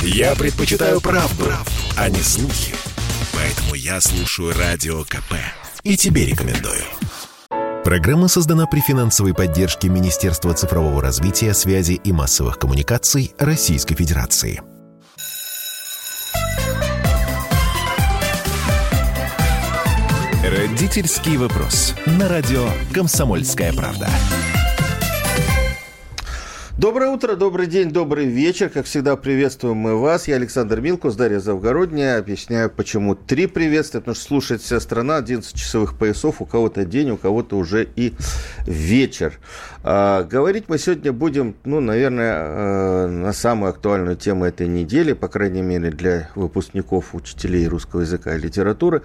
Я предпочитаю правду, а не слухи. Поэтому я слушаю Радио КП. И тебе рекомендую. Программа создана при финансовой поддержке Министерства цифрового развития, связи и массовых коммуникаций Российской Федерации. Родительский вопрос. На радио «Комсомольская правда». Доброе утро, добрый день, добрый вечер. Как всегда, приветствуем мы вас. Я Александр Милкус, Дарья Завгородняя. Объясняю, почему три приветствия. Потому что слушает вся страна 11 часовых поясов. У кого-то день, у кого-то уже и вечер. А, говорить мы сегодня будем, ну, наверное, э, на самую актуальную тему этой недели, по крайней мере, для выпускников, учителей русского языка и литературы.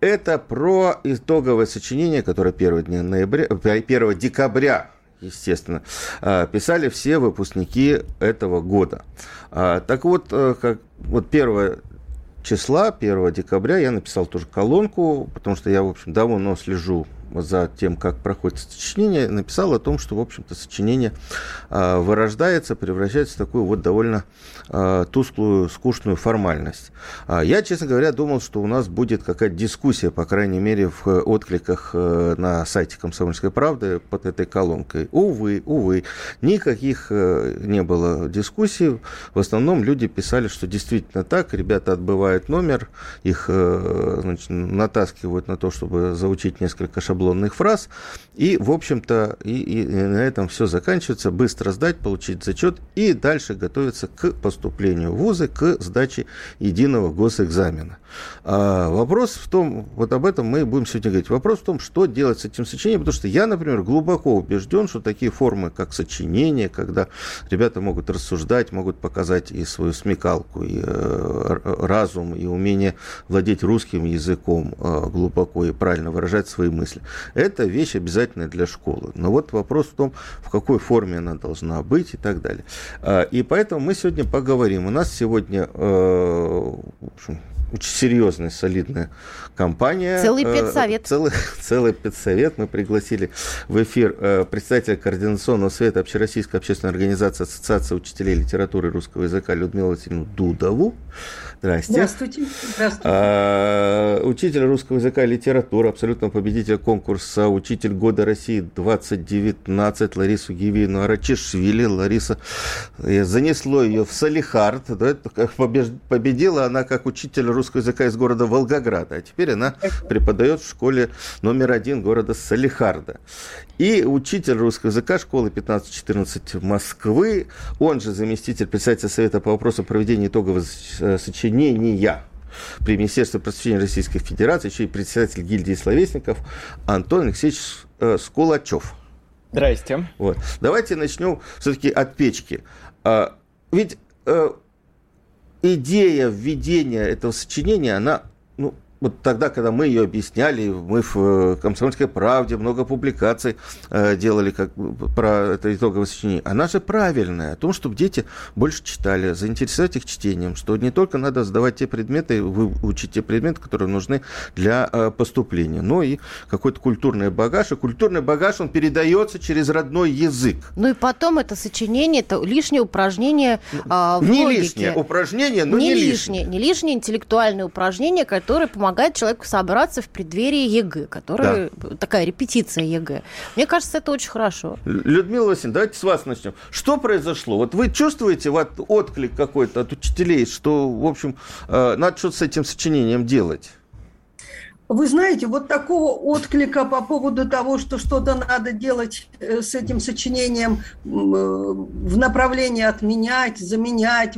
Это про итоговое сочинение, которое 1, ноября, 1 декабря естественно, а, писали все выпускники этого года. А, так вот, э, как, вот первое числа, 1 декабря, я написал тоже колонку, потому что я, в общем, давно слежу за тем, как проходит сочинение, написал о том, что, в общем-то, сочинение э, вырождается, превращается в такую вот довольно э, тусклую, скучную формальность. А я, честно говоря, думал, что у нас будет какая-то дискуссия, по крайней мере, в откликах э, на сайте «Комсомольской правды» под этой колонкой. Увы, увы, никаких э, не было дискуссий. В основном люди писали, что действительно так, ребята отбывают номер, их э, значит, натаскивают на то, чтобы заучить несколько шаблонов шаблонных фраз. И, в общем-то, и, и на этом все заканчивается. Быстро сдать, получить зачет и дальше готовиться к поступлению в вузы, к сдаче единого госэкзамена. А вопрос в том, вот об этом мы будем сегодня говорить. Вопрос в том, что делать с этим сочинением, потому что я, например, глубоко убежден, что такие формы, как сочинение, когда ребята могут рассуждать, могут показать и свою смекалку, и э, разум, и умение владеть русским языком э, глубоко и правильно выражать свои мысли. Это вещь обязательная для школы. Но вот вопрос в том, в какой форме она должна быть и так далее. А, и поэтому мы сегодня поговорим. У нас сегодня э, очень серьезная, солидная компания. Целый э, педсовет. Целый, целый педсовет. Мы пригласили в эфир э, представителя Координационного совета Общероссийской общественной организации Ассоциации учителей литературы русского языка Людмилу Васильевну Дудову. Здрасте. Здравствуйте. Здравствуйте. А, учитель русского языка и литературы, абсолютно победитель конкурса «Учитель года России 2019» Ларису Гивину Арачишвили. Лариса, э, занесло ее в Салихард. Да, победила она как учитель русского языка из города Волгограда. А теперь она преподает в школе номер один города Салихарда. И учитель русского языка школы 15-14 Москвы, он же заместитель председателя Совета по вопросам проведения итогового э, сочинения сочинения при Министерстве просвещения Российской Федерации, еще и председатель гильдии словесников Антон Алексеевич э, Скулачев. Здрасте. Вот. Давайте начнем все-таки от печки. А, ведь э, идея введения этого сочинения, она ну, вот тогда, когда мы ее объясняли, мы в э, «Комсомольской правде» много публикаций э, делали как, про это итоговое сочинение, она же правильная, о том, чтобы дети больше читали, заинтересовать их чтением, что не только надо сдавать те предметы, учить те предметы, которые нужны для э, поступления, но и какой-то культурный багаж, и культурный багаж, он передается через родной язык. Ну и потом это сочинение, это лишнее упражнение э, в Не логике. лишнее упражнение, но не, не, лишнее. Не лишнее интеллектуальное упражнение, которое помогает помогает человеку собраться в преддверии ЕГЭ, которая да. такая репетиция ЕГЭ. Мне кажется, это очень хорошо. Людмила Васильевна, давайте с вас начнем. Что произошло? Вот вы чувствуете вот отклик какой-то от учителей, что, в общем, э, надо что-то с этим сочинением делать? Вы знаете, вот такого отклика по поводу того, что что-то надо делать э, с этим сочинением э, в направлении отменять, заменять.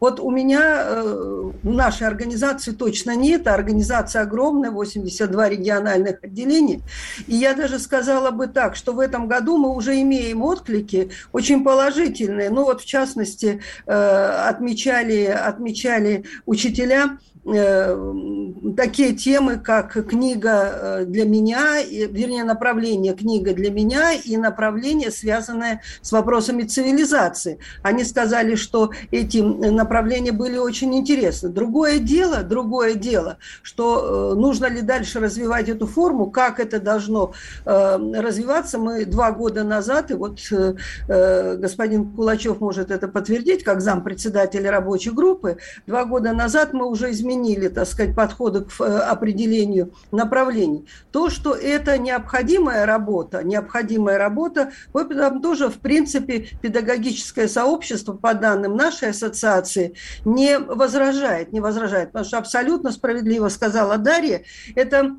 Вот у меня э, в нашей организации точно нет, а организация огромная, 82 региональных отделения. И я даже сказала бы так, что в этом году мы уже имеем отклики очень положительные. Ну вот в частности отмечали, отмечали учителя э, такие темы, как книга э, для меня, вернее, направление книга для меня и направление, связанное с вопросами цивилизации. Они сказали, что эти направления были очень интересны. Другое дело, другое дело, что э, нужно ли дальше развивать эту форму, как это должно развиваться. Мы два года назад, и вот господин Кулачев может это подтвердить, как зампредседателя рабочей группы, два года назад мы уже изменили, так сказать, подходы к э, определению направлений. То, что это необходимая работа, необходимая работа, в этом тоже, в принципе, педагогическое сообщество, по данным нашей ассоциации, не возражает, не возражает, потому что абсолютно справедливо сказала Дарья, это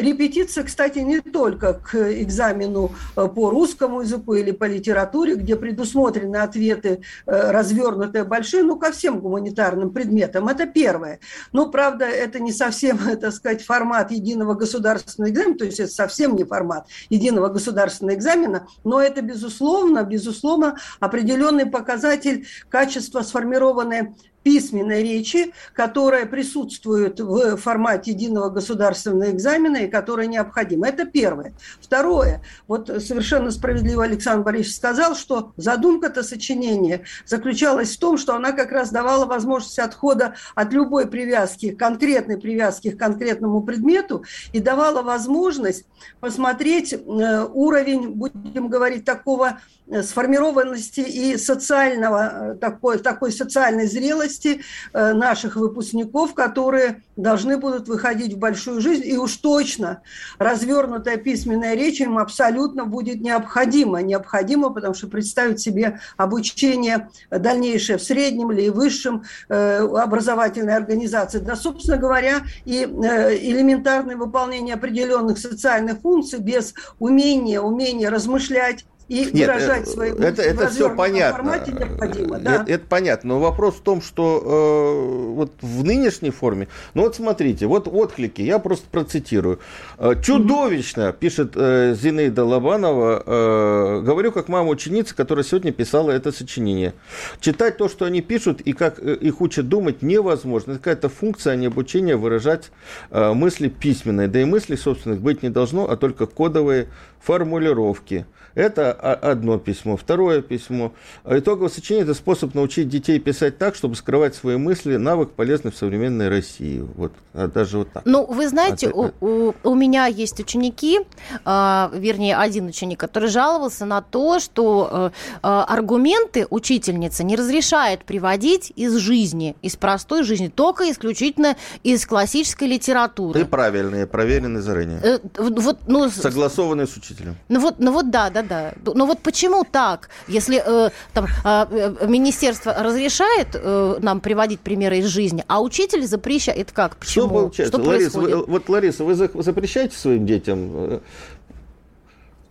репетиция, кстати, не только к экзамену э, по русскому языку или по литературе, где предусмотрены ответы э, развернутые большие, ну, ко всем гуманитарным предметам. Это первое. Но, правда, это не совсем, так сказать, формат единого государственного экзамена, то есть это совсем не формат единого государственного экзамена, но это, безусловно, безусловно, определенный показатель качества сформированной письменной речи, которая присутствует в формате единого государственного экзамена и которая необходима. Это первое. Второе. Вот совершенно справедливо Александр Борисович сказал, что задумка-то сочинения заключалась в том, что она как раз давала возможность отхода от любой привязки, конкретной привязки к конкретному предмету и давала возможность посмотреть э, уровень, будем говорить, такого сформированности и социального, э, такой, такой социальной зрелости э, наших выпускников, которые должны будут выходить в большую жизнь, и уж точно развернутая письменная речь им абсолютно будет необходима. Необходимо, потому что представить себе обучение дальнейшее в среднем или высшем образовательной организации. Да, собственно говоря, и элементарное выполнение определенных социальных функций без умения, умения размышлять, и Нет, выражать свои это, это все понятно. формате необходимо. Да. Это, это понятно. Но вопрос в том, что э, вот в нынешней форме, ну вот смотрите, вот отклики, я просто процитирую. «Э, Чудовищно, mm-hmm. пишет э, Зинаида Лобанова, э, говорю как мама ученицы, которая сегодня писала это сочинение. Читать то, что они пишут, и как э, их учат думать, невозможно. Это какая-то функция, а не обучение выражать э, мысли письменные. Да и мыслей собственных быть не должно, а только кодовые формулировки. Это одно письмо. Второе письмо. Итоговое сочинение – это способ научить детей писать так, чтобы скрывать свои мысли, навык полезный в современной России. Вот, а даже вот так. Ну, вы знаете, а, у, у, у меня есть ученики, э, вернее, один ученик, который жаловался на то, что э, аргументы учительница не разрешает приводить из жизни, из простой жизни, только исключительно из классической литературы. Ты правильные, проверенные заранее. Э, вот, ну, Согласованные с учителем. Ну вот, ну вот да, да, да, Но вот почему так? Если э, там э, министерство разрешает э, нам приводить примеры из жизни, а учитель запрещает, это как? Почему? Что получается? Что Лариса, вы, вот, Лариса, вы запрещаете своим детям? Э,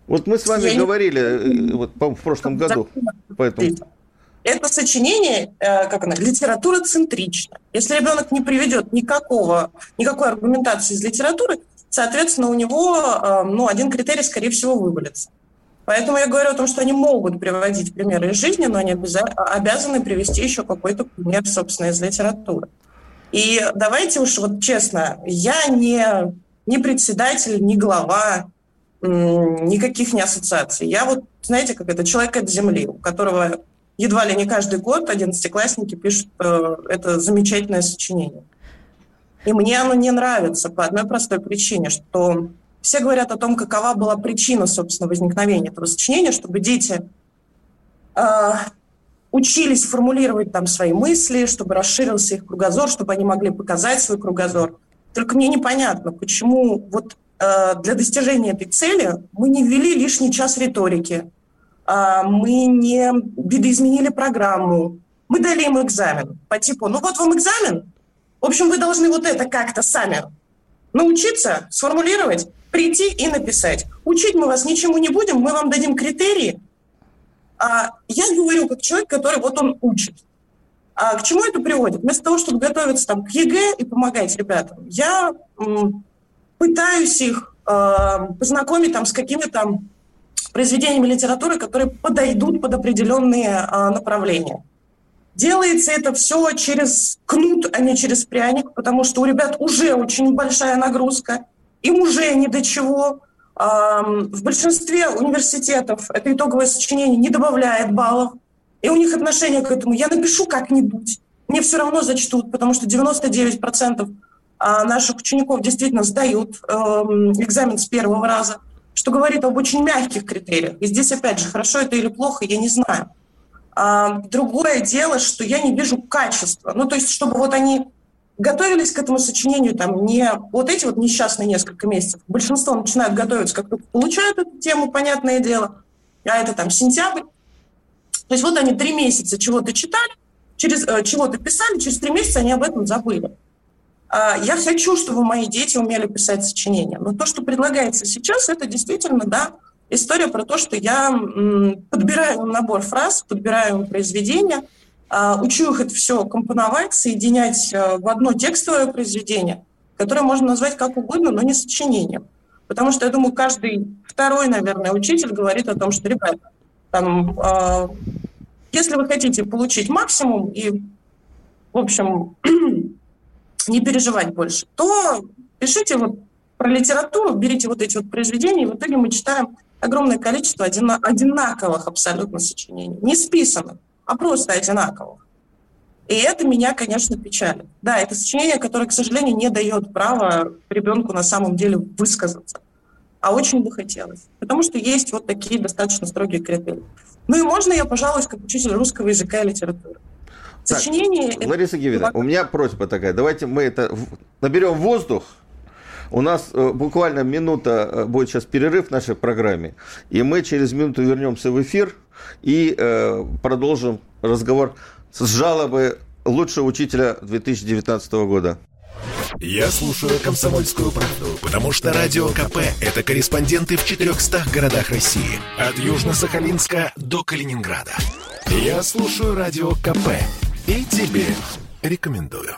вот мы с вами Я говорили не... Э, вот, в прошлом году. Поэтому... Это сочинение, э, как она, литература центрична. Если ребенок не приведет никакого, никакой аргументации из литературы, соответственно, у него ну, один критерий, скорее всего, вывалится. Поэтому я говорю о том, что они могут приводить примеры из жизни, но они обязаны привести еще какой-то пример, собственно, из литературы. И давайте уж вот честно, я не, не председатель, не глава никаких не ассоциаций. Я вот, знаете, как это, человек от земли, у которого едва ли не каждый год одиннадцатиклассники пишут э, это замечательное сочинение. И мне оно не нравится по одной простой причине, что все говорят о том, какова была причина, собственно, возникновения этого сочинения, чтобы дети э, учились формулировать там свои мысли, чтобы расширился их кругозор, чтобы они могли показать свой кругозор. Только мне непонятно, почему вот э, для достижения этой цели мы не ввели лишний час риторики, э, мы не видоизменили программу, мы дали им экзамен по типу, ну вот вам экзамен, в общем, вы должны вот это как-то сами научиться сформулировать, прийти и написать. Учить мы вас ничему не будем, мы вам дадим критерии. А я говорю как человек, который вот он учит. А к чему это приводит? Вместо того, чтобы готовиться там, к ЕГЭ и помогать ребятам, я м, пытаюсь их э, познакомить там, с какими-то произведениями литературы, которые подойдут под определенные э, направления. Делается это все через кнут, а не через пряник, потому что у ребят уже очень большая нагрузка, им уже ни до чего. В большинстве университетов это итоговое сочинение не добавляет баллов, и у них отношение к этому. Я напишу как-нибудь, мне все равно зачтут, потому что 99% а, наших учеников действительно сдают экзамен с первого раза, что говорит об очень мягких критериях. И здесь, опять же, хорошо это или плохо, я не знаю. А, другое дело, что я не вижу качества. Ну, то есть, чтобы вот они готовились к этому сочинению там не вот эти вот несчастные несколько месяцев. Большинство начинают готовиться, как только получают эту тему, понятное дело, а это там сентябрь. То есть вот они три месяца чего-то читали, через, э, чего-то писали, через три месяца они об этом забыли. А, я хочу, чтобы мои дети умели писать сочинения. Но то, что предлагается сейчас, это действительно, да, история про то, что я подбираю набор фраз, подбираю произведения, учу их это все компоновать, соединять а, в одно текстовое произведение, которое можно назвать как угодно, но не сочинением. Потому что, я думаю, каждый второй, наверное, учитель говорит о том, что, ребята, там, э, если вы хотите получить максимум и, в общем, не переживать больше, то пишите вот про литературу, берите вот эти вот произведения, и в итоге мы читаем огромное количество одинаковых абсолютно сочинений, не списанных, а просто одинаковых. И это меня, конечно, печалит. Да, это сочинение, которое, к сожалению, не дает права ребенку на самом деле высказаться. А очень бы хотелось. Потому что есть вот такие достаточно строгие критерии. Ну и можно я пожалуюсь как учитель русского языка и литературы. Сочинение... Так, Лариса Гевина, у меня просьба такая. Давайте мы это наберем воздух, у нас э, буквально минута э, будет сейчас перерыв в нашей программе, и мы через минуту вернемся в эфир и э, продолжим разговор с жалобы лучшего учителя 2019 года. Я слушаю «Комсомольскую правду», потому что «Радио КП» — это корреспонденты в 400 городах России. От Южно-Сахалинска до Калининграда. Я слушаю «Радио КП» и тебе рекомендую.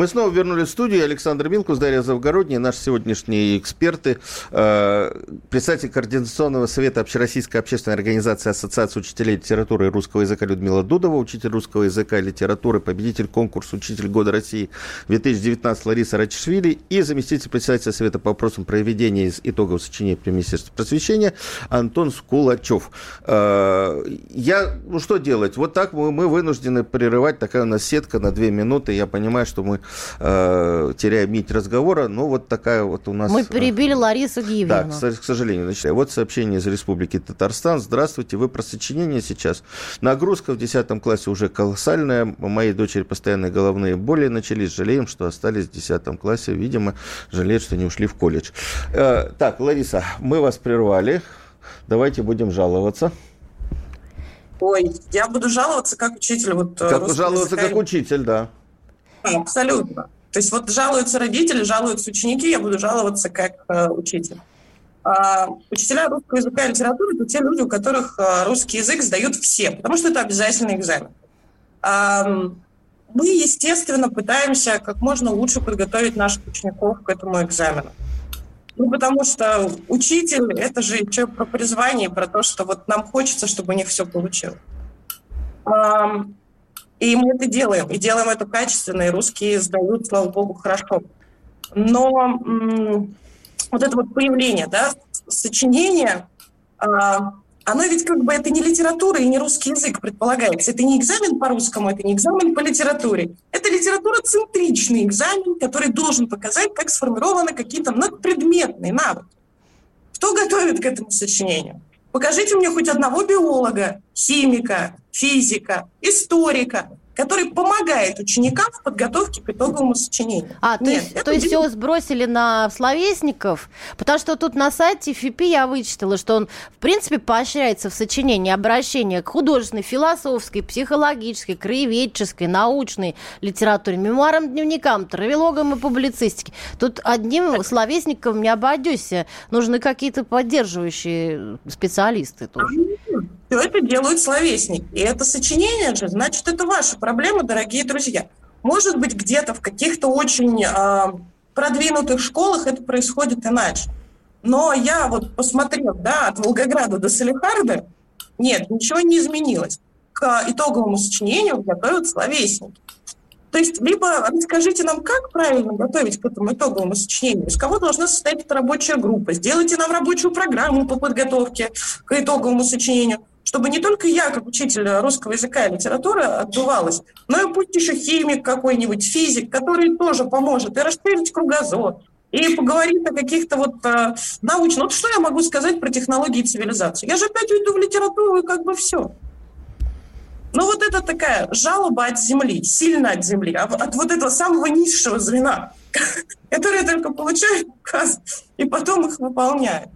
Мы снова вернулись в студию. Александр Милкус, Дарья Завгородняя, наши сегодняшние эксперты. Э, председатель Координационного совета Общероссийской общественной организации Ассоциации учителей литературы и русского языка Людмила Дудова, учитель русского языка и литературы, победитель конкурса «Учитель года России» 2019 Лариса Рачишвили и заместитель председателя Совета по вопросам проведения из итогов сочинения при Министерстве просвещения Антон Скулачев. Э, я, ну что делать? Вот так мы, мы вынуждены прерывать. Такая у нас сетка на две минуты. Я понимаю, что мы э, теряем нить разговора, но вот такая вот у нас... Мы перебили Ларису Гиевину. Да, к сожалению. Значит, вот сообщение из Республики Татарстан. Здравствуйте, вы про сочинение сейчас. Нагрузка в 10 классе уже колоссальная. У моей дочери постоянные головные боли начались. Жалеем, что остались в 10 классе. Видимо, жалеют, что не ушли в колледж. Э, так, Лариса, мы вас прервали. Давайте будем жаловаться. Ой, я буду жаловаться как учитель. Вот, э, как жаловаться языка. как учитель, да. Абсолютно. То есть вот жалуются родители, жалуются ученики, я буду жаловаться как э, учитель. А, учителя русского языка и литературы – это те люди, у которых э, русский язык сдают все, потому что это обязательный экзамен. А, мы, естественно, пытаемся как можно лучше подготовить наших учеников к этому экзамену. Ну, потому что учитель – это же что про призвание, про то, что вот нам хочется, чтобы у них все получилось. И мы это делаем, и делаем это качественно, и русские сдают, слава богу, хорошо. Но вот это вот появление, да, сочинение, а, оно ведь как бы это не литература и не русский язык предполагается. Это не экзамен по русскому, это не экзамен по литературе. Это литература-центричный экзамен, который должен показать, как сформированы какие-то надпредметные навыки. Кто готовит к этому сочинению? Покажите мне хоть одного биолога, химика, физика, историка, который помогает ученикам в подготовке к итоговому сочинению. А, то Нет, есть, то есть все сбросили на словесников? Потому что тут на сайте ФИПИ я вычитала, что он, в принципе, поощряется в сочинении обращения к художественной, философской, психологической, краеведческой, научной литературе, мемуарам, дневникам, травелогам и публицистике. Тут одним словесником не обойдешься. Нужны какие-то поддерживающие специалисты тоже все это делают словесник. И это сочинение же, значит, это ваша проблема, дорогие друзья. Может быть, где-то в каких-то очень э, продвинутых школах это происходит иначе. Но я вот посмотрев, да, от Волгограда до Салихарда, нет, ничего не изменилось. К итоговому сочинению готовят словесники. То есть либо расскажите нам, как правильно готовить к этому итоговому сочинению, из кого должна состоять эта рабочая группа, сделайте нам рабочую программу по подготовке к итоговому сочинению, чтобы не только я, как учитель русского языка и литературы, отдувалась, но и пусть еще химик какой-нибудь, физик, который тоже поможет и расширить кругозор, и поговорить о каких-то вот э, научных... Вот что я могу сказать про технологии цивилизации? Я же опять уйду в литературу, и как бы все. Ну вот это такая жалоба от земли, сильно от земли, от, от вот этого самого низшего звена, которое только получает указ и потом их выполняет.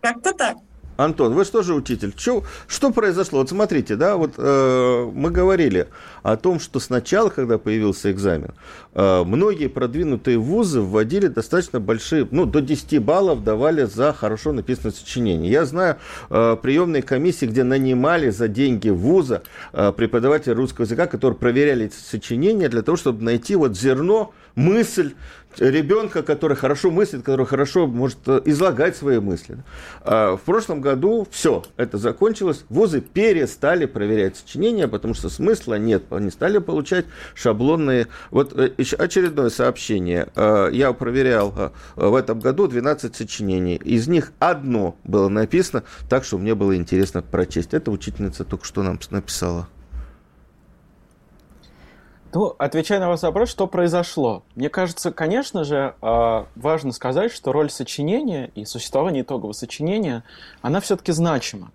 Как-то так. Антон, вы что же учитель? Что, что произошло? Вот смотрите, да, вот э, мы говорили о том, что сначала, когда появился экзамен, э, многие продвинутые вузы вводили достаточно большие, ну, до 10 баллов давали за хорошо написанное сочинение. Я знаю э, приемные комиссии, где нанимали за деньги вуза э, преподавателя русского языка, которые проверяли эти сочинения для того, чтобы найти вот зерно, мысль, ребенка, который хорошо мыслит, который хорошо может э, излагать свои мысли. А в прошлом году все, это закончилось. Вузы перестали проверять сочинения, потому что смысла нет. Они стали получать шаблонные... Вот э, очередное сообщение. Э, я проверял в этом году 12 сочинений. Из них одно было написано так, что мне было интересно прочесть. Это учительница только что нам написала. Ну, отвечая на ваш вопрос, что произошло? Мне кажется, конечно же, а, важно сказать, что роль сочинения и существование итогового сочинения, она все-таки значима.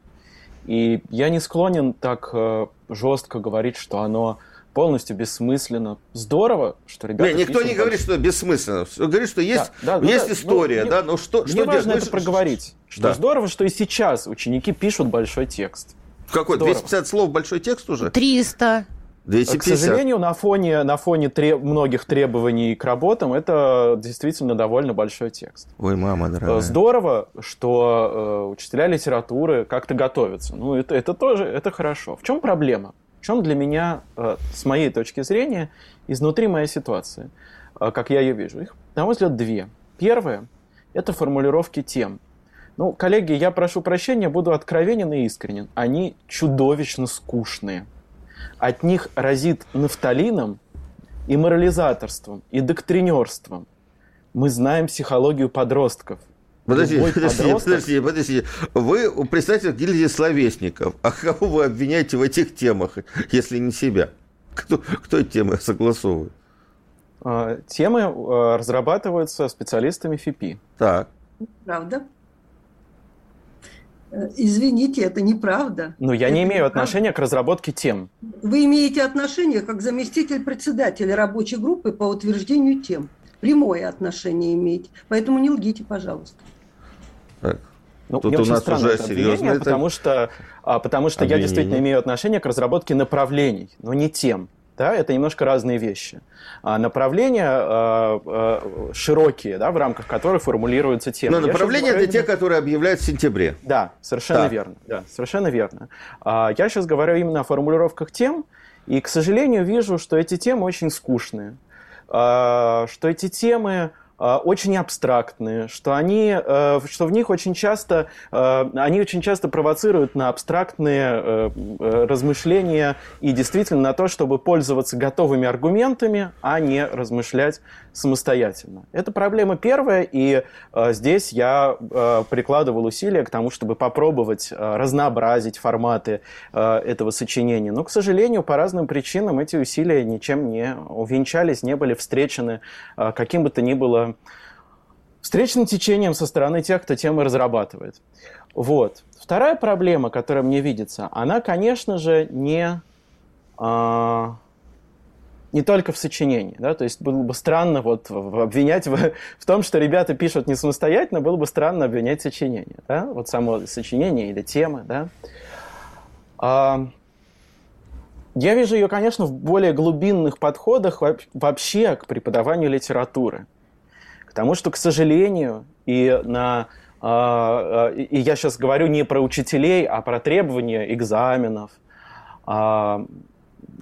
И я не склонен так э, жестко говорить, что оно полностью бессмысленно. Здорово, что ребята... Не, никто не говорит, что бессмысленно. Говорит, что есть, да, да, есть ну, история, ну, да, но что, мне что важно делать? это проговорить. Что да. здорово, что и сейчас ученики пишут большой текст. Какой? Здорово. 250 слов большой текст уже? 300. 250. К сожалению, на фоне, на фоне треб, многих требований к работам это действительно довольно большой текст. Ой, мама дорогая. Здорово, что э, учителя литературы как-то готовятся. Ну, это, это тоже это хорошо. В чем проблема? В чем для меня, э, с моей точки зрения, изнутри моей ситуации, э, как я ее вижу? Их, на мой взгляд, две. Первое – это формулировки тем. Ну, коллеги, я прошу прощения, буду откровенен и искренен. Они чудовищно скучные – от них разит нафталином и морализаторством, и доктринерством. Мы знаем психологию подростков. Подожди, подожди, подросток... подожди, подожди. Вы представитель гильдии словесников. А кого вы обвиняете в этих темах, если не себя? Кто, кто эти темы согласовывает? А, темы а, разрабатываются специалистами ФИПИ. Так. Правда? Э, извините, это неправда. Но я это не имею неправда. отношения к разработке тем. Вы имеете отношение как заместитель председателя рабочей группы по утверждению тем. Прямое отношение имеете. Поэтому не лгите, пожалуйста. Так. Ну, Тут мне у очень нас странно уже это обвинение, это... потому что, а, потому что я действительно имею отношение к разработке направлений, но не тем. Да, это немножко разные вещи. А направления а, а, широкие, да, в рамках которых формулируются темы. Но направления это те, которые объявляют в сентябре. Да, совершенно да. верно. Да, совершенно верно. А, я сейчас говорю именно о формулировках тем, и, к сожалению, вижу, что эти темы очень скучные, а, что эти темы очень абстрактные, что они, э, что в них очень часто, э, они очень часто провоцируют на абстрактные э, размышления и действительно на то, чтобы пользоваться готовыми аргументами, а не размышлять самостоятельно. Это проблема первая, и здесь я прикладывал усилия к тому, чтобы попробовать разнообразить форматы этого сочинения. Но, к сожалению, по разным причинам эти усилия ничем не увенчались, не были встречены каким бы то ни было встречным течением со стороны тех, кто темы разрабатывает. Вот. Вторая проблема, которая мне видится, она, конечно же, не, а, не только в сочинении. Да? То есть было бы странно вот обвинять в, в том, что ребята пишут не самостоятельно, было бы странно обвинять сочинение. Да? Вот само сочинение или темы. Да? А, я вижу ее, конечно, в более глубинных подходах вообще к преподаванию литературы. Потому что, к сожалению, и на а, а, и я сейчас говорю не про учителей, а про требования экзаменов.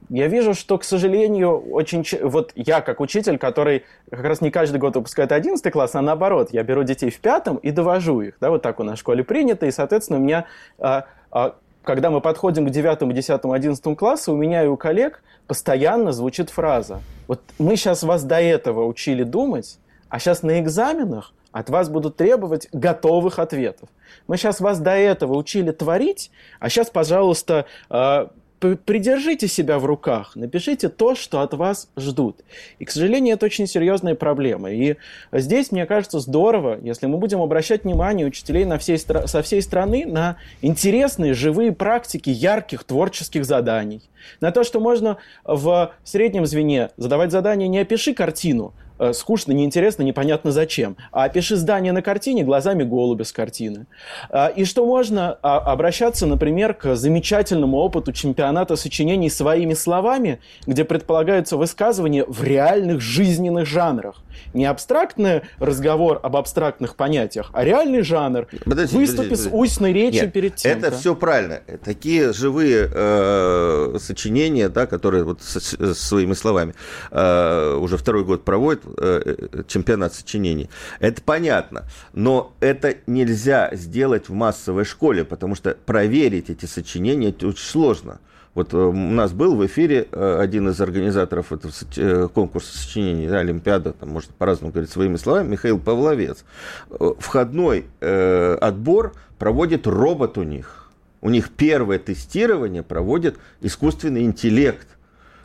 Я вижу, что, к сожалению, очень... Вот я, как учитель, который как раз не каждый год выпускает 11 класс, а наоборот, я беру детей в пятом и довожу их. Да, вот так у нас в школе принято, и, соответственно, у меня... А, а, когда мы подходим к 9, 10, 11 классу, у меня и у коллег постоянно звучит фраза. Вот мы сейчас вас до этого учили думать, а сейчас на экзаменах от вас будут требовать готовых ответов. Мы сейчас вас до этого учили творить, а сейчас, пожалуйста, а, придержите себя в руках, напишите то, что от вас ждут. И, к сожалению, это очень серьезная проблема. И здесь, мне кажется, здорово, если мы будем обращать внимание учителей на всей, со всей страны на интересные живые практики ярких творческих заданий. На то, что можно в среднем звене задавать задание не «опиши картину», скучно, неинтересно, непонятно зачем. А опиши здание на картине глазами голубя с картины. А, и что можно а, обращаться, например, к замечательному опыту чемпионата сочинений своими словами, где предполагаются высказывания в реальных жизненных жанрах. Не абстрактный разговор об абстрактных понятиях, а реальный жанр. Подожди, Выступи подожди, подожди. с устной речью Нет, перед тем. Это все правильно. Такие живые э, сочинения, да, которые вот с, своими словами э, уже второй год проводят э, чемпионат сочинений. Это понятно. Но это нельзя сделать в массовой школе, потому что проверить эти сочинения это очень сложно. Вот э, у нас был в эфире э, один из организаторов этого э, конкурса сочинений, да, Олимпиада, там можно по-разному говорить своими словами, Михаил Павловец. Входной э, отбор проводит робот у них. У них первое тестирование проводит искусственный интеллект.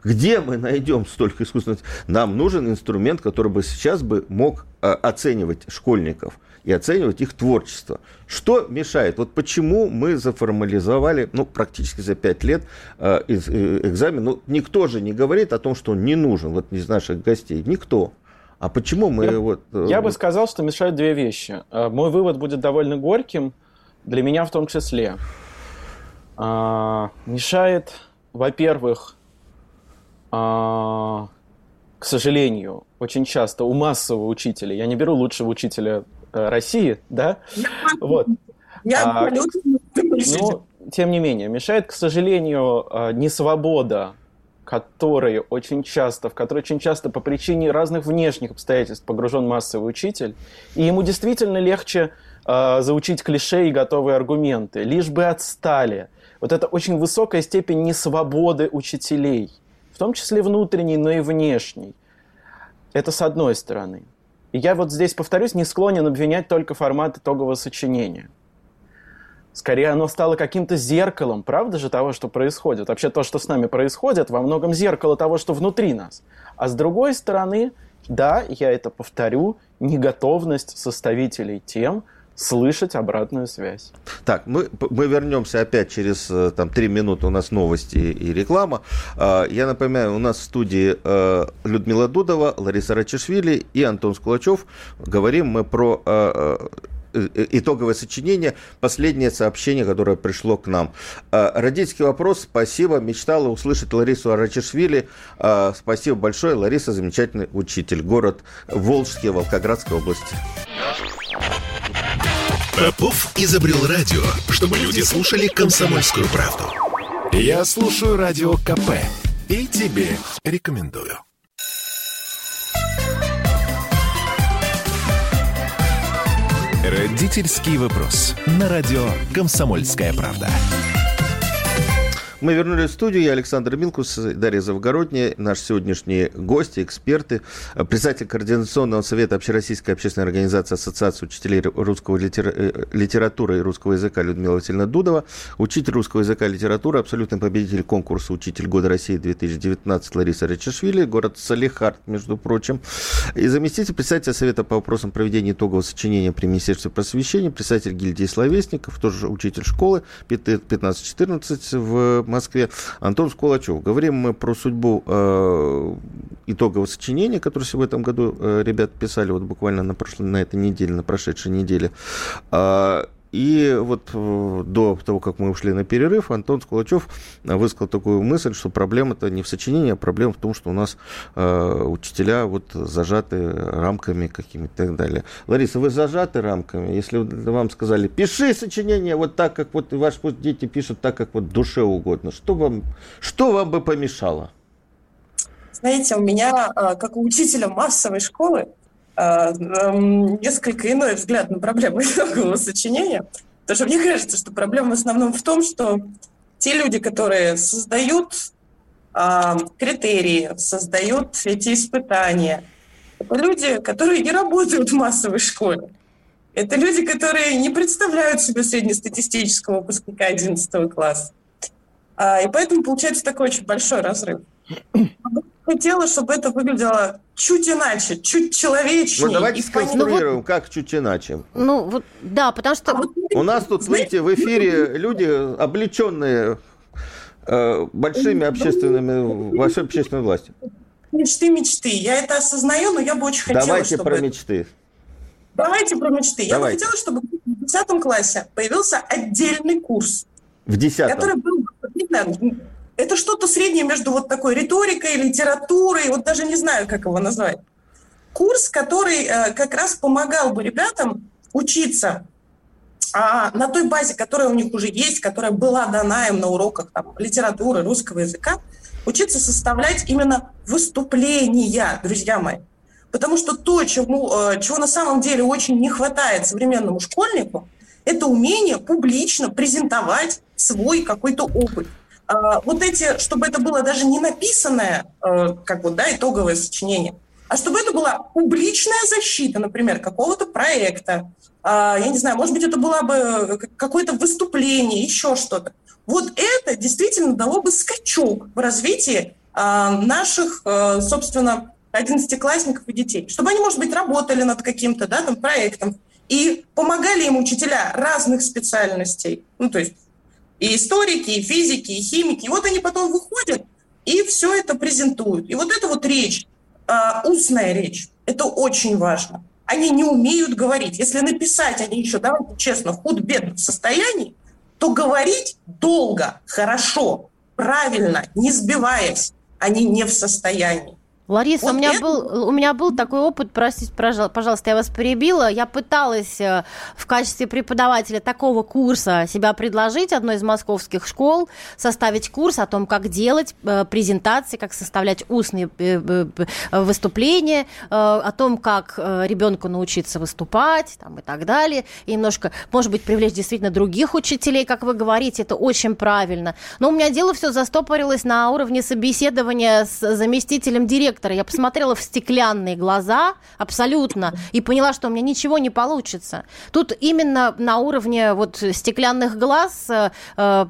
Где мы найдем столько искусственного? Нам нужен инструмент, который бы сейчас бы мог оценивать школьников – и оценивать их творчество. Что мешает? Вот почему мы заформализовали, ну, практически за пять лет э, э, экзамен. Ну, никто же не говорит о том, что он не нужен, вот из наших гостей. Никто. А почему мы я, вот... Э, я бы сказал, что мешают две вещи. Э, мой вывод будет довольно горьким, для меня в том числе. А, мешает, во-первых, а, к сожалению, очень часто у массового учителя, я не беру лучшего учителя Э, России, да? Вот. Я а, ну, тем не менее, мешает, к сожалению, э, не свобода, который очень часто, в которой очень часто по причине разных внешних обстоятельств погружен массовый учитель, и ему действительно легче э, заучить клише и готовые аргументы, лишь бы отстали. Вот это очень высокая степень несвободы учителей, том числе внутренней, но и внешней. Это с одной стороны. И я вот здесь, повторюсь, не склонен обвинять только формат итогового сочинения. Скорее, оно стало каким-то зеркалом, правда же, того, что происходит. Вообще, то, что с нами происходит, во многом зеркало того, что внутри нас. А с другой стороны, да, я это повторю, неготовность составителей тем, слышать обратную связь. Так, мы, мы вернемся опять через э, там, три минуты, у нас новости и реклама. А, я напоминаю, у нас в студии э, Людмила Дудова, Лариса Рачишвили и Антон Скулачев. Говорим мы про э, итоговое сочинение, последнее сообщение, которое пришло к нам. Родительский вопрос, спасибо, мечтала услышать Ларису Арачишвили. Спасибо большое, Лариса замечательный учитель. Город Волжский, Волгоградской области. Попов изобрел радио, чтобы люди слушали комсомольскую правду. Я слушаю радио КП и тебе рекомендую. Родительский вопрос. На радио «Комсомольская правда». Мы вернулись в студию. Я Александр Милкус, Дарья Завгородняя, наши сегодняшние гости, эксперты, председатель Координационного совета Общероссийской общественной организации Ассоциации учителей русского литера... Э, литературы и русского языка Людмила Васильевна Дудова, учитель русского языка и литературы, абсолютный победитель конкурса «Учитель года России 2019» Лариса Речашвили, город Салихард, между прочим, и заместитель председателя Совета по вопросам проведения итогового сочинения при Министерстве просвещения, председатель гильдии словесников, тоже учитель школы 15-14 в Москве. Антон Скулачев. Говорим мы про судьбу э, итогового сочинения, которое в этом году э, ребят писали вот буквально на, прошлой, на этой неделе, на прошедшей неделе. Э, и вот э, до того, как мы ушли на перерыв, Антон Скулачев высказал такую мысль, что проблема-то не в сочинении, а проблема в том, что у нас э, учителя вот зажаты рамками какими-то и так далее. Лариса, вы зажаты рамками? Если вам сказали, пиши сочинение вот так, как вот ваши дети пишут так, как вот душе угодно, что вам, что вам бы помешало? Знаете, у меня, э, как у учителя массовой школы, э, несколько иной взгляд на проблему итогового сочинения. Потому что мне кажется, что проблема в основном в том, что те люди, которые создают а, критерии, создают эти испытания, это люди, которые не работают в массовой школе. Это люди, которые не представляют себе среднестатистического выпускника 11 класса. А, и поэтому получается такой очень большой разрыв хотела, чтобы это выглядело чуть иначе, чуть человечнее. Ну, давайте сконструируем, вот, как чуть иначе. Ну, вот, да, потому что... А У нас тут, знаете, в эфире люди, облеченные э, большими общественными, большой общественной властью. Мечты, мечты. Я это осознаю, но я бы очень хотела, Давайте чтобы... про мечты. Давайте про мечты. Давайте. Я бы хотела, чтобы в 10 классе появился отдельный курс. В 10 Который был это что-то среднее между вот такой риторикой, литературой, вот даже не знаю, как его назвать. Курс, который э, как раз помогал бы ребятам учиться а на той базе, которая у них уже есть, которая была дана им на уроках там, литературы, русского языка, учиться составлять именно выступления, друзья мои. Потому что то, чему, э, чего на самом деле очень не хватает современному школьнику, это умение публично презентовать свой какой-то опыт. А, вот эти, чтобы это было даже не написанное, э, как вот, да, итоговое сочинение, а чтобы это была публичная защита, например, какого-то проекта, а, я не знаю, может быть, это было бы какое-то выступление, еще что-то. Вот это действительно дало бы скачок в развитии а, наших, э, собственно, одиннадцатиклассников и детей. Чтобы они, может быть, работали над каким-то да, там, проектом и помогали им учителя разных специальностей. Ну, то есть и историки, и физики, и химики. И вот они потом выходят и все это презентуют. И вот эта вот речь, э, устная речь, это очень важно. Они не умеют говорить. Если написать они еще, давайте честно, худ-бедном состоянии, то говорить долго, хорошо, правильно, не сбиваясь, они не в состоянии. Лариса, вот у, меня это... был, у меня был такой опыт, простите, пожалуйста, я вас перебила. Я пыталась э, в качестве преподавателя такого курса себя предложить одной из московских школ, составить курс о том, как делать э, презентации, как составлять устные э, выступления, о том, как ребенку научиться выступать там, и так далее. И немножко, может быть, привлечь действительно других учителей, как вы говорите, это очень правильно. Но у меня дело все застопорилось на уровне собеседования с заместителем директора директора, я посмотрела в стеклянные глаза абсолютно и поняла, что у меня ничего не получится. Тут именно на уровне вот стеклянных глаз э, э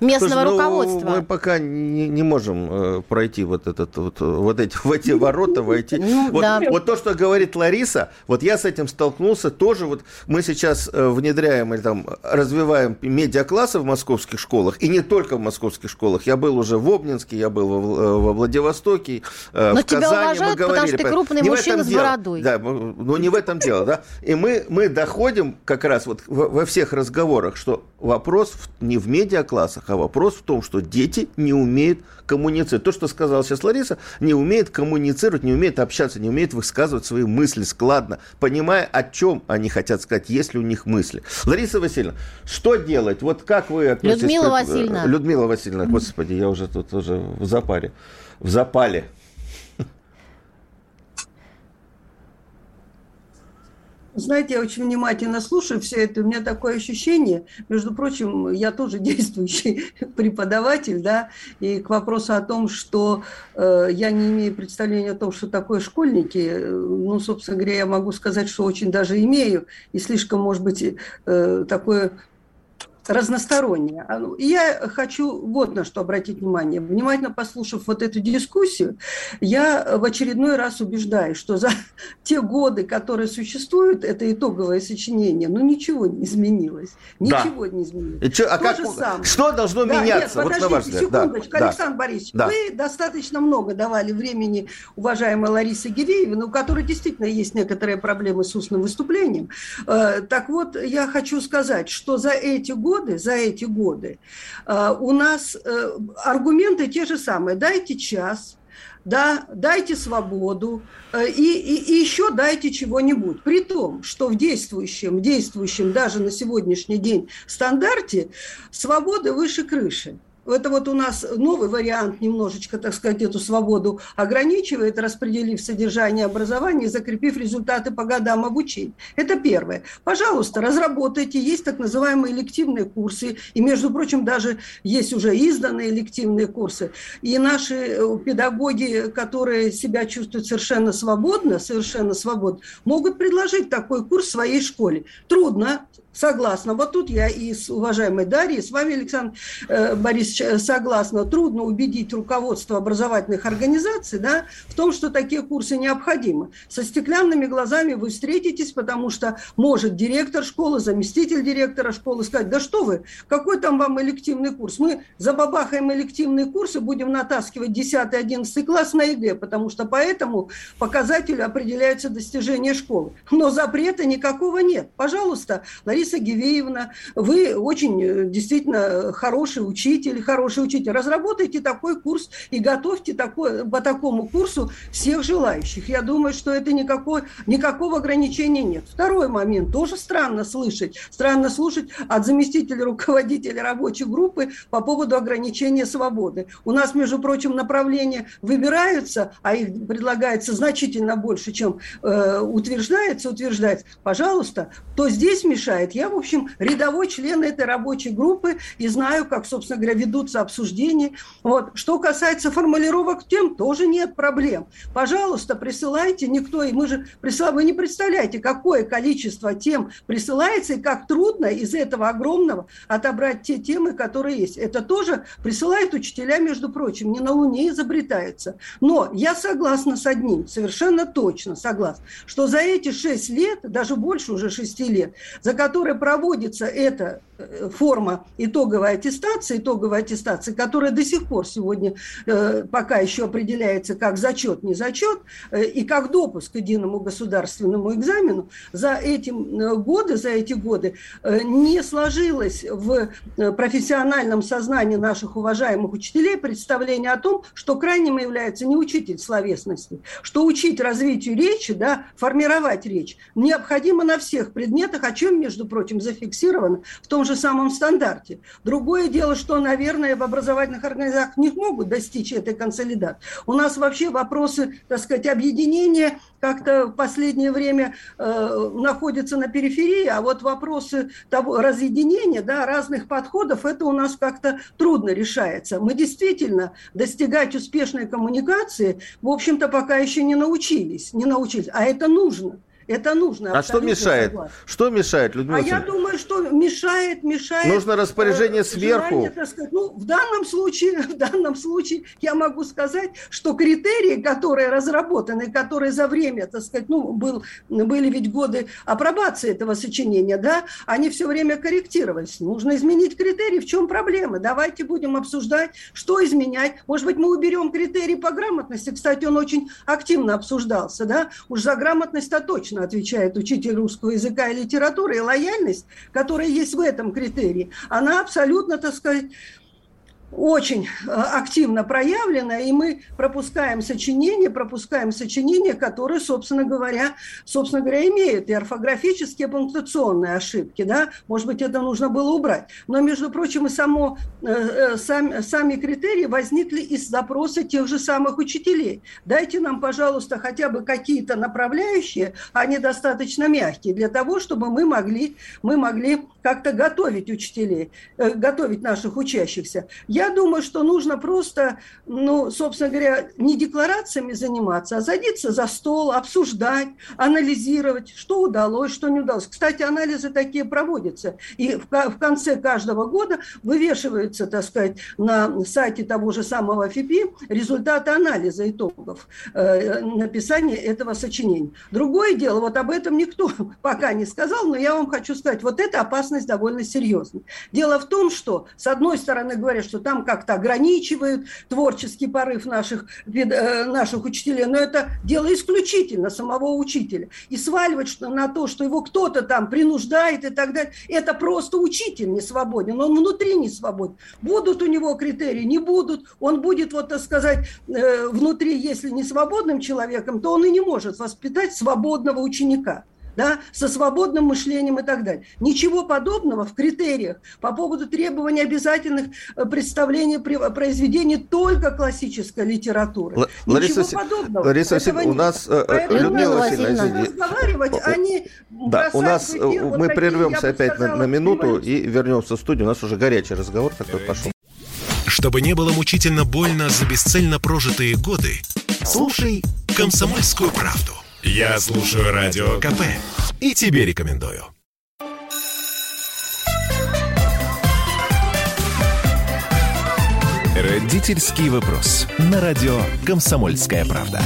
местного Слушай, ну, руководства. Мы пока не, не можем э, пройти вот этот вот, вот эти в эти ворота войти. Ну, вот, да. вот то, что говорит Лариса, вот я с этим столкнулся тоже. Вот мы сейчас э, внедряем или там развиваем медиаклассы в московских школах и не только в московских школах. Я был уже в Обнинске, я был во, во Владивостоке, Э, Но в тебя Казани уважают, мы говорили. потому что ты крупный не мужчина с бородой. Да, но не в этом дело, да. И мы, мы доходим как раз вот во всех разговорах, что вопрос не в медиаклассах, а вопрос в том, что дети не умеют коммуницировать. То, что сказала сейчас Лариса, не умеет коммуницировать, не умеет общаться, не умеет высказывать свои мысли складно, понимая, о чем они хотят сказать, если у них мысли. Лариса Васильевна, что делать? Вот как вы относитесь... Людмила к... Васильевна. Людмила Васильевна, господи, я уже тут уже в запаре, в запале. Знаете, я очень внимательно слушаю все это. У меня такое ощущение, между прочим, я тоже действующий преподаватель, да, и к вопросу о том, что э, я не имею представления о том, что такое школьники, э, ну, собственно говоря, я могу сказать, что очень даже имею, и слишком, может быть, э, такое разносторонняя. А, ну, я хочу вот на что обратить внимание. Внимательно послушав вот эту дискуссию, я в очередной раз убеждаюсь, что за те годы, которые существуют, это итоговое сочинение, ну ничего не изменилось. Ничего да. не изменилось. Что, а как, что должно да, меняться? Нет, вот подождите, секундочку, да, Александр да. Борисович, да. вы достаточно много давали времени уважаемой Ларисе Гиреевой, у которой действительно есть некоторые проблемы с устным выступлением. Э, так вот, я хочу сказать, что за эти годы, за эти годы э, у нас э, аргументы те же самые. Дайте час, да, дайте свободу и, и, и еще дайте чего-нибудь. При том, что в действующем, действующем даже на сегодняшний день стандарте свободы выше крыши. Это вот у нас новый вариант немножечко, так сказать, эту свободу ограничивает, распределив содержание образования закрепив результаты по годам обучения. Это первое. Пожалуйста, разработайте. Есть так называемые элективные курсы. И, между прочим, даже есть уже изданные элективные курсы. И наши э, педагоги, которые себя чувствуют совершенно свободно, совершенно свободно, могут предложить такой курс своей школе. Трудно, Согласна. Вот тут я и с уважаемой Дарьей, с вами, Александр э, Борисович, э, согласна. Трудно убедить руководство образовательных организаций да, в том, что такие курсы необходимы. Со стеклянными глазами вы встретитесь, потому что может директор школы, заместитель директора школы сказать, да что вы, какой там вам элективный курс? Мы забабахаем элективные курсы, будем натаскивать 10-11 класс на ЕГЭ, потому что по этому показателю определяются достижения школы. Но запрета никакого нет. Пожалуйста, Лариса Лариса Гивеевна, вы очень э, действительно хороший учитель, хороший учитель. Разработайте такой курс и готовьте такой, по такому курсу всех желающих. Я думаю, что это никакой, никакого ограничения нет. Второй момент. Тоже странно слышать. Странно слушать от заместителя руководителя рабочей группы по поводу ограничения свободы. У нас, между прочим, направления выбираются, а их предлагается значительно больше, чем э, утверждается, утверждается. Пожалуйста, кто здесь мешает, я, в общем, рядовой член этой рабочей группы и знаю, как, собственно говоря, ведутся обсуждения. Вот. Что касается формулировок тем, тоже нет проблем. Пожалуйста, присылайте. Никто, и мы же присылаем, вы не представляете, какое количество тем присылается и как трудно из этого огромного отобрать те темы, которые есть. Это тоже присылают учителя, между прочим, не на Луне изобретается. Но я согласна с одним, совершенно точно согласна, что за эти шесть лет, даже больше уже шести лет, за которые которой проводится эта э, форма итоговой аттестации, итоговой аттестации, которая до сих пор сегодня э, пока еще определяется как зачет, не зачет, э, и как допуск к единому государственному экзамену, за эти годы, за эти годы не сложилось в профессиональном сознании наших уважаемых учителей представление о том, что крайним является не учитель словесности, что учить развитию речи, да, формировать речь необходимо на всех предметах, о чем, между прочим, зафиксировано в том же самом стандарте. Другое дело, что, наверное, в образовательных организациях не могут достичь этой консолидации. У нас вообще вопросы, так сказать, объединения как-то в последнее время э, находятся на периферии, а вот вопросы того, разъединения, да, разных подходов, это у нас как-то трудно решается. Мы действительно достигать успешной коммуникации, в общем-то, пока еще не научились, не научились, а это нужно. Это нужно. А что мешает? Согласна. Что мешает, Людмила? А я думаю, что мешает, мешает. Нужно распоряжение э, сверху. Желание, так сказать, ну, в данном случае, в данном случае я могу сказать, что критерии, которые разработаны, которые за время, так сказать, ну, был, были ведь годы апробации этого сочинения, да, они все время корректировались. Нужно изменить критерии. В чем проблема? Давайте будем обсуждать, что изменять. Может быть, мы уберем критерий по грамотности. Кстати, он очень активно обсуждался, да. Уж за грамотность-то точно точно отвечает учитель русского языка и литературы, и лояльность, которая есть в этом критерии, она абсолютно, так сказать, очень э, активно проявлена, и мы пропускаем сочинения, пропускаем сочинения, которые, собственно говоря, собственно говоря, имеют и орфографические, и пунктуационные ошибки, да, может быть, это нужно было убрать. Но, между прочим, и само, э, э, сами, сами критерии возникли из запроса тех же самых учителей. Дайте нам, пожалуйста, хотя бы какие-то направляющие, они достаточно мягкие, для того, чтобы мы могли, мы могли как-то готовить учителей, готовить наших учащихся. Я думаю, что нужно просто, ну, собственно говоря, не декларациями заниматься, а садиться за стол, обсуждать, анализировать, что удалось, что не удалось. Кстати, анализы такие проводятся. И в, в конце каждого года вывешиваются, так сказать, на сайте того же самого ФИПИ результаты анализа итогов э, написания этого сочинения. Другое дело, вот об этом никто пока не сказал, но я вам хочу сказать, вот эта опасность довольно серьезная. Дело в том, что, с одной стороны, говорят, что там как-то ограничивают творческий порыв наших, э, наших учителей, но это дело исключительно самого учителя. И сваливать что, на то, что его кто-то там принуждает и так далее, это просто учитель не свободен, он внутри не свободен. Будут у него критерии, не будут, он будет, вот так сказать, э, внутри, если не свободным человеком, то он и не может воспитать свободного ученика да, со свободным мышлением и так далее. Ничего подобного в критериях по поводу требований обязательных э, представлений произведений только классической литературы. Л- Лариса Ничего подобного. Лариса Васильевна, у нас э, Поэтому Людмила Васильевна. разговаривать, они да, у нас эфир, мы вот прервемся опять сказала, на, на минуту и вернемся в студию. У нас уже горячий разговор такой пошел. Чтобы не было мучительно больно за бесцельно прожитые годы, слушай «Комсомольскую правду». Я слушаю Радио КП и тебе рекомендую. Родительский вопрос. На радио «Комсомольская правда».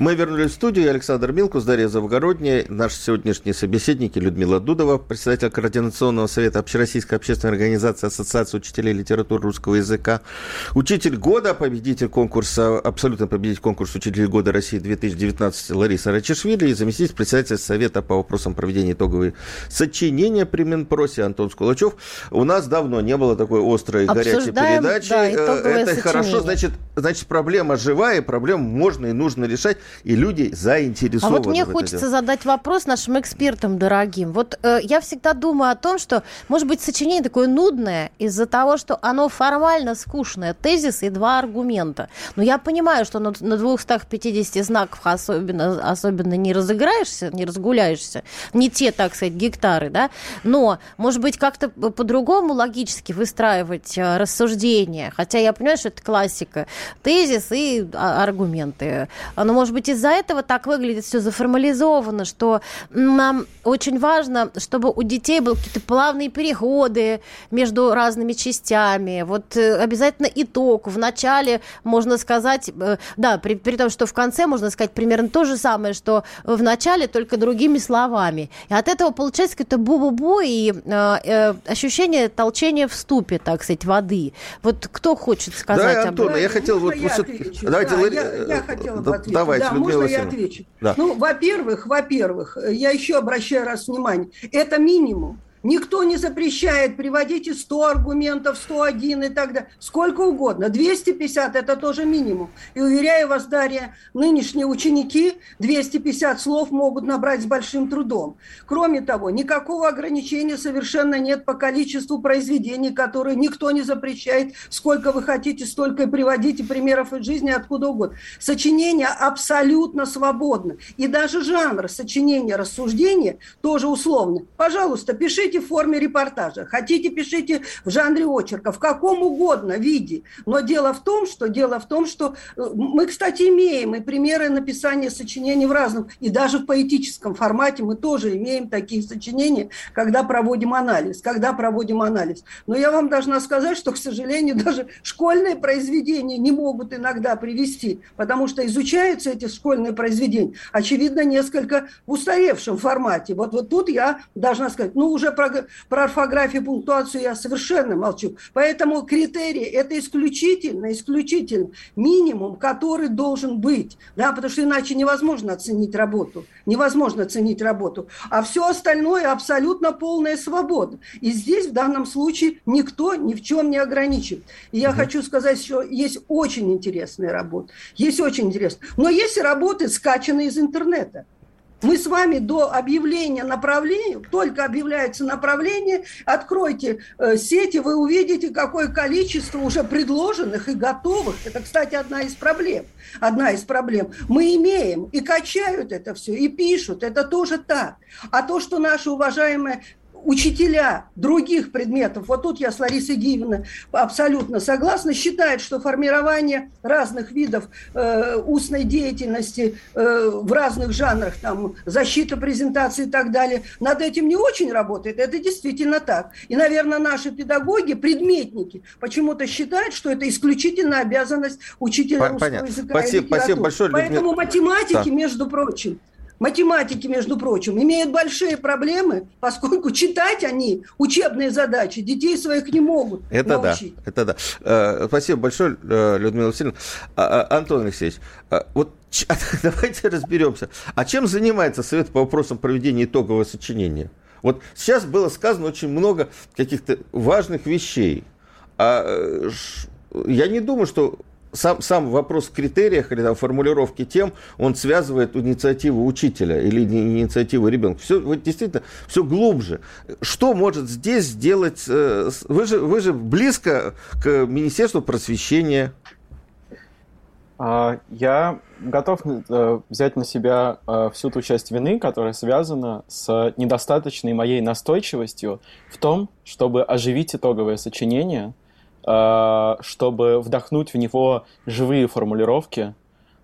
Мы вернулись в студию. Александр Милкус, Дарья Завгородняя. Наши сегодняшние собеседники Людмила Дудова, председатель Координационного совета Общероссийской общественной организации Ассоциации учителей литературы русского языка. Учитель года, победитель конкурса, абсолютно победитель конкурса Учитель года России 2019 Лариса Рачишвили и заместитель председателя совета по вопросам проведения итоговой сочинения при Минпросе Антон Скулачев. У нас давно не было такой острой горячей передачи. Да, Это сочинение. хорошо, значит, значит, проблема живая, проблему можно и нужно решать и люди заинтересованы. А вот мне хочется дело. задать вопрос нашим экспертам дорогим. Вот э, я всегда думаю о том, что, может быть, сочинение такое нудное из-за того, что оно формально скучное. Тезис и два аргумента. Но я понимаю, что на, на 250 знаков особенно, особенно не разыграешься, не разгуляешься. Не те, так сказать, гектары, да? Но, может быть, как-то по-другому логически выстраивать э, рассуждения. Хотя я понимаю, что это классика. Тезис и а, аргументы. Но, может быть, быть, из-за этого так выглядит все заформализовано, что нам очень важно, чтобы у детей были какие-то плавные переходы между разными частями. Вот э, обязательно итог. В начале можно сказать, э, да, при, при том, что в конце можно сказать примерно то же самое, что в начале, только другими словами. И от этого получается какое-то бу-бу-бу и э, э, ощущение толчения в ступе, так сказать, воды. Вот кто хочет сказать да, Антон, об этом? я хотел... Вот, я, отвечу. Давайте, да, я, я хотела бы ответить. Давайте, да, можно я отвечу? Да. Ну, во-первых, во-первых, я еще обращаю раз внимание, это минимум. Никто не запрещает, приводите 100 аргументов, 101 и так далее. Сколько угодно. 250 – это тоже минимум. И уверяю вас, Дарья, нынешние ученики 250 слов могут набрать с большим трудом. Кроме того, никакого ограничения совершенно нет по количеству произведений, которые никто не запрещает. Сколько вы хотите, столько и приводите примеров из жизни откуда угодно. Сочинение абсолютно свободно. И даже жанр сочинения, рассуждения тоже условно. Пожалуйста, пишите пишите в форме репортажа, хотите, пишите в жанре очерка, в каком угодно виде. Но дело в том, что дело в том, что э, мы, кстати, имеем и примеры написания сочинений в разном, и даже в поэтическом формате мы тоже имеем такие сочинения, когда проводим анализ, когда проводим анализ. Но я вам должна сказать, что, к сожалению, даже школьные произведения не могут иногда привести, потому что изучаются эти школьные произведения, очевидно, несколько в устаревшем формате. Вот, вот тут я должна сказать, ну, уже про, про орфографию, пунктуацию я совершенно молчу. Поэтому критерии – это исключительно, исключительно минимум, который должен быть. Да, потому что иначе невозможно оценить работу. Невозможно оценить работу. А все остальное абсолютно полная свобода. И здесь в данном случае никто ни в чем не ограничивает. И я угу. хочу сказать, что есть очень интересные работы. Есть очень интересные. Но есть работы, скачанные из интернета. Мы с вами до объявления направления, только объявляется направление, откройте э, сети, вы увидите, какое количество уже предложенных и готовых. Это, кстати, одна из проблем. Одна из проблем. Мы имеем и качают это все, и пишут. Это тоже так. А то, что наши уважаемые учителя других предметов, вот тут я с Ларисой Гиевной абсолютно согласна, считают, что формирование разных видов э, устной деятельности э, в разных жанрах, там, защита презентации и так далее, над этим не очень работает. Это действительно так. И, наверное, наши педагоги, предметники, почему-то считают, что это исключительно обязанность учителя русского Понятно. языка Спасибо, и литературы. спасибо большое, Людмила. Поэтому математики, Да. между прочим, Математики, между прочим, имеют большие проблемы, поскольку читать они учебные задачи детей своих не могут Это научить. да, это да. Э, Спасибо большое, э, Людмила Васильевна. А, а, Антон Алексеевич, а, вот давайте разберемся. А чем занимается Совет по вопросам проведения итогового сочинения? Вот сейчас было сказано очень много каких-то важных вещей. А э, я не думаю, что сам, сам вопрос в критериях или там, формулировки тем, он связывает инициативу учителя или инициативу ребенка. Все вот, действительно все глубже. Что может здесь сделать? э, Вы же, вы же близко к Министерству просвещения. А, Я готов э, взять на себя э, всю ту часть вины, которая связана с недостаточной моей настойчивостью в том, чтобы оживить итоговое сочинение, чтобы вдохнуть в него живые формулировки,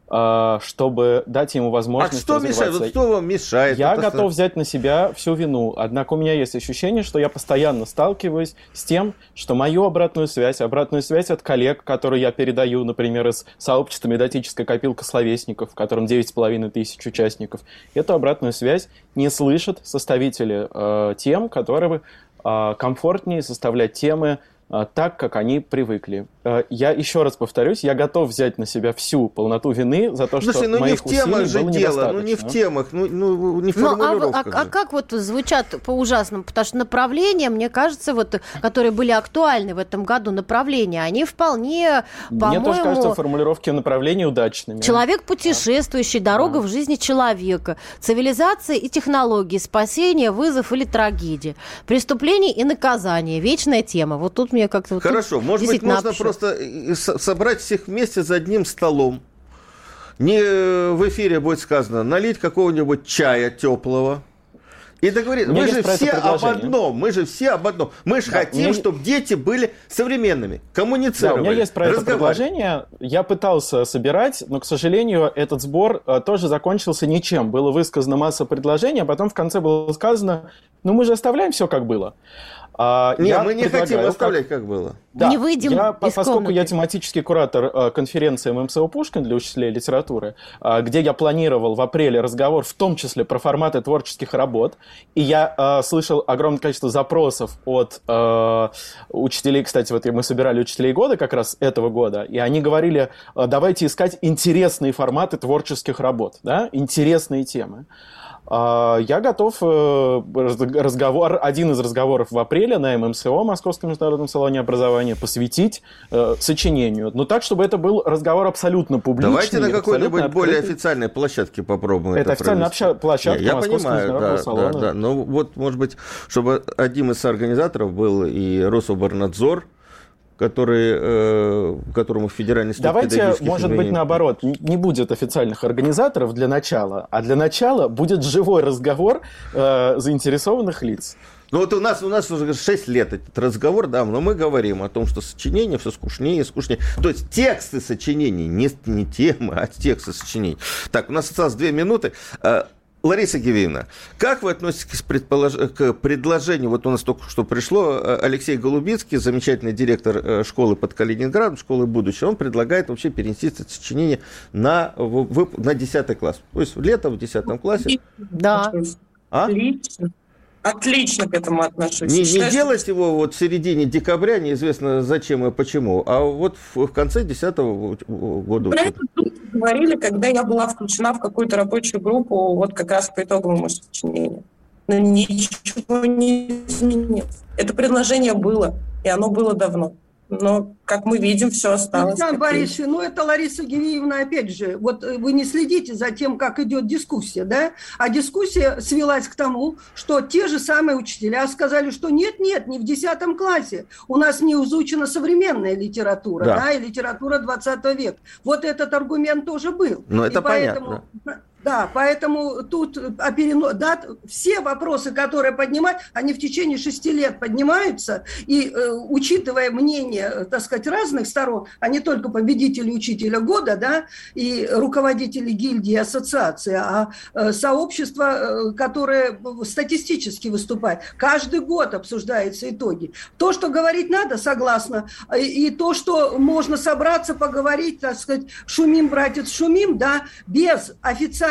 э, чтобы дать ему А возможность что мешает? Вот что вам мешает? Я Это готов взять на себя всю вину, однако у меня есть ощущение, что я постоянно сталкиваюсь с тем, что мою обратную связь, обратную связь от коллег, которую я передаю, например, из сообщества «Методическая копилка словесников», в котором 9,5 тысяч участников, эту обратную связь не слышат составители э, тем, которые э, комфортнее составлять темы э, так, как они привыкли. Э, Я еще раз повторюсь, я готов взять на себя всю полноту вины за то, что Слушай, ну не моих в темах усилий же было дело, ну не в темах, ну, ну не в Ну, а, а- формулировках а как вот звучат по-ужасному? Потому что направления, мне кажется, вот, которые были актуальны в этом году, направления, они вполне, Мне тоже кажется по-моему, формулировки направлений удачными. Человек путешествующий, дорога в жизни человека, цивилизация и технологии, спасение, вызов или трагедия, преступление и наказание, вечная тема. Вот тут мне как-то... вот Хорошо, может быть, можно общо- просто э, со- собрать всех вместе за одним столом. Не э, в эфире будет сказано, налить какого-нибудь чая теплого. И меня Мы же все об одном. Мы же все об одном. Мы же Да, хотим, меня- чтобы дети были современными, Да, коммуницировали. у меня есть про это предложение. Я пытался собирать, но, к сожалению, этот сбор э, тоже закончился ничем. Было высказано масса предложений, а потом в конце было сказано, ну мы же оставляем все как было. А, Не, мы не хотим оставлять, как было. Да, Не выйдем я, из поскольку комнаты. я тематический куратор э, конференции ММСО Пушкин для учителей литературы, э, где я планировал в апреле разговор в том числе про форматы творческих работ, и я э, слышал огромное количество запросов от э, учителей, кстати, вот мы собирали учителей года как раз этого года, и они говорили, давайте искать интересные форматы творческих работ, да, интересные темы. А, Я готов э, раз- разговор, один из разговоров в апреле на ММСО, Московском международном салоне образования, посвятить э, сочинению. Но так, чтобы это был разговор абсолютно публичный. Давайте на какой-нибудь более официальной площадке попробуем Это это официальная провести. площадка Не, Я Московского понимаю, международного да, салона. да, да. Но вот, может быть, чтобы одним из организаторов был и Рособорнадзор, который, э, которому Федеральный институт Давайте, может быть, наоборот, не будет официальных организаторов для начала, а для начала будет живой разговор э, заинтересованных лиц. Ну вот у нас, у нас уже 6 лет этот разговор, да, но мы говорим о том, что сочинение все скучнее и скучнее. То есть тексты сочинений, не, не темы, а тексты сочинений. Так, у нас осталось 2 минуты. Лариса Гевиевна, как вы относитесь к, предполож- к предложению, вот у нас только что пришло, э, Алексей Голубицкий, замечательный директор э, школы под Калининградом, школы будущего, он предлагает вообще перенести это сочинение на, на 10 класс. То есть летом в 10 классе. Да. А? Отлично. Отлично к этому отношусь. Не, не Считаю, что делать его вот в середине декабря, неизвестно зачем и почему, а вот в, в конце 2010 года. Про это говорили, когда я была включена в какую-то рабочую группу, вот как раз по итоговому сочинению. Но ничего не изменилось. Это предложение было, и оно было давно. Но, как мы видим, все осталось. Александр. Борисович, ну это Лариса Гивиевна, опять же, вот э, вы не следите за тем, как идет дискуссия, да? А дискуссия свелась к тому, что те же самые учителя сказали, что нет-нет, не в 10 классе. У нас не изучена современная литература, Да. да, и литература 20 века. Вот этот аргумент тоже был. Ну, это И поэтому, Да, поэтому тут о перено... да, все вопросы, которые поднимают, они в течение шести лет поднимаются, и э, учитывая мнение, так сказать, разных сторон, а не только победителей учителя года, да, и руководителей гильдии ассоциации, а э, сообщество, э, которое статистически выступает, каждый год обсуждаются итоги. То, что говорить надо, согласна, и то, что можно собраться, поговорить, так сказать, шумим, братец, шумим, да, без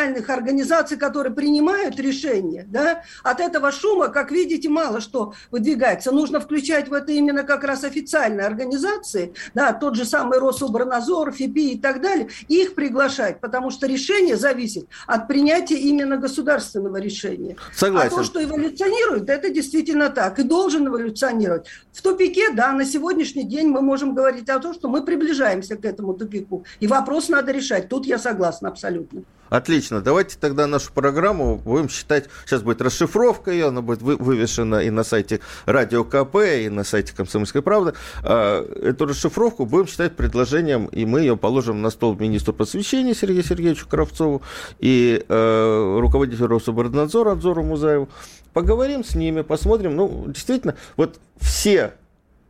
официальных организаций, которые принимают решения, да, от этого шума, как видите, мало что выдвигается. Нужно включать в это именно как раз официальные организации, да, тот же самый Рособорнадзор, ФИПИ и так далее, их приглашать, потому что решение зависит от принятия именно государственного решения. Согласен. А то, что эволюционирует, это действительно так и должен эволюционировать. В тупике, да, на сегодняшний день мы можем говорить о том, что мы приближаемся к этому тупику. И вопрос надо решать. Тут я согласна абсолютно. Отлично. Давайте тогда нашу программу будем считать. Сейчас будет расшифровка ее, она будет вывешена и на сайте Радио КП, и на сайте Комсомольской правды. А, эту расшифровку будем считать предложением, и мы ее положим на стол министру просвещения Сергею Сергеевичу Кравцову и э, руководителю Рособорнадзора Адзору Музаеву. Поговорим с ними, посмотрим. Ну, действительно, вот все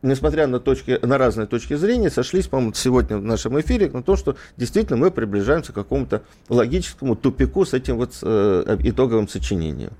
несмотря на, точки, на разные точки зрения, сошлись, по-моему, сегодня в нашем эфире на том, что действительно мы приближаемся к какому-то логическому тупику с этим вот э, итоговым сочинением.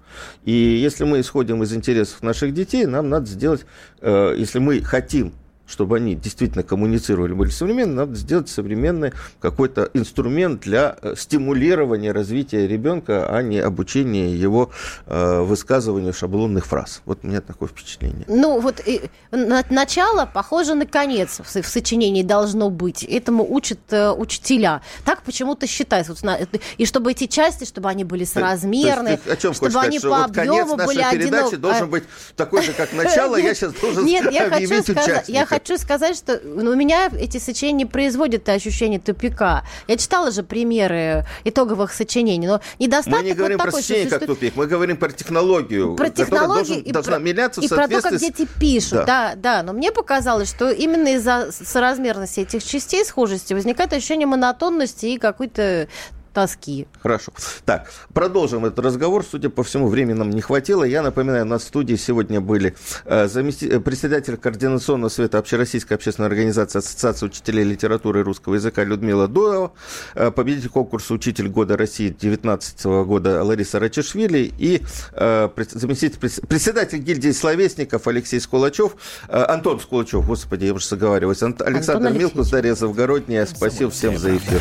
И если мы исходим из интересов наших детей, нам надо сделать, э, если мы хотим чтобы они действительно коммуницировали, были современными, надо сделать современный какой-то инструмент для э, стимулирования развития ребенка, а не обучения его э, высказыванию шаблонных фраз. Вот у меня такое впечатление. Ну, вот и, на, начало похоже на конец в, в сочинении должно быть. Этому учат э, учителя. Так почему-то считается. Вот, и чтобы эти части, чтобы они были соразмерны, о чем чтобы они сказать, по объему вот были одинаковые. передачи должен а быть такой же, как начало. Я сейчас должен Нет, я хочу сказать, что ну, у меня эти сочинения производят ощущение тупика. Я читала же примеры итоговых сочинений, но недостаток Мы не говорим вот про сочинение как тупик, мы говорим про технологию, про технологию должен, и должна про, меняться и про то, как дети пишут. Да. да, да, но мне показалось, что именно из-за соразмерности этих частей, схожести, возникает ощущение монотонности и какой-то тоски. Хорошо. Так, продолжим этот разговор. Судя по всему, времени нам не хватило. Я напоминаю, на студии сегодня были э, замести... Э, председатель Координационного совета Общероссийской общественной организации Ассоциации учителей литературы и русского языка Людмила Дуева, э, победитель конкурса «Учитель года России» 2019 года Лариса Рачешвили и заместитель председатель гильдии словесников Алексей Скулачев, Антон Скулачев, господи, я уже заговариваюсь, Александр Милкус, Дарья Завгородняя. Спасибо всем за эфир.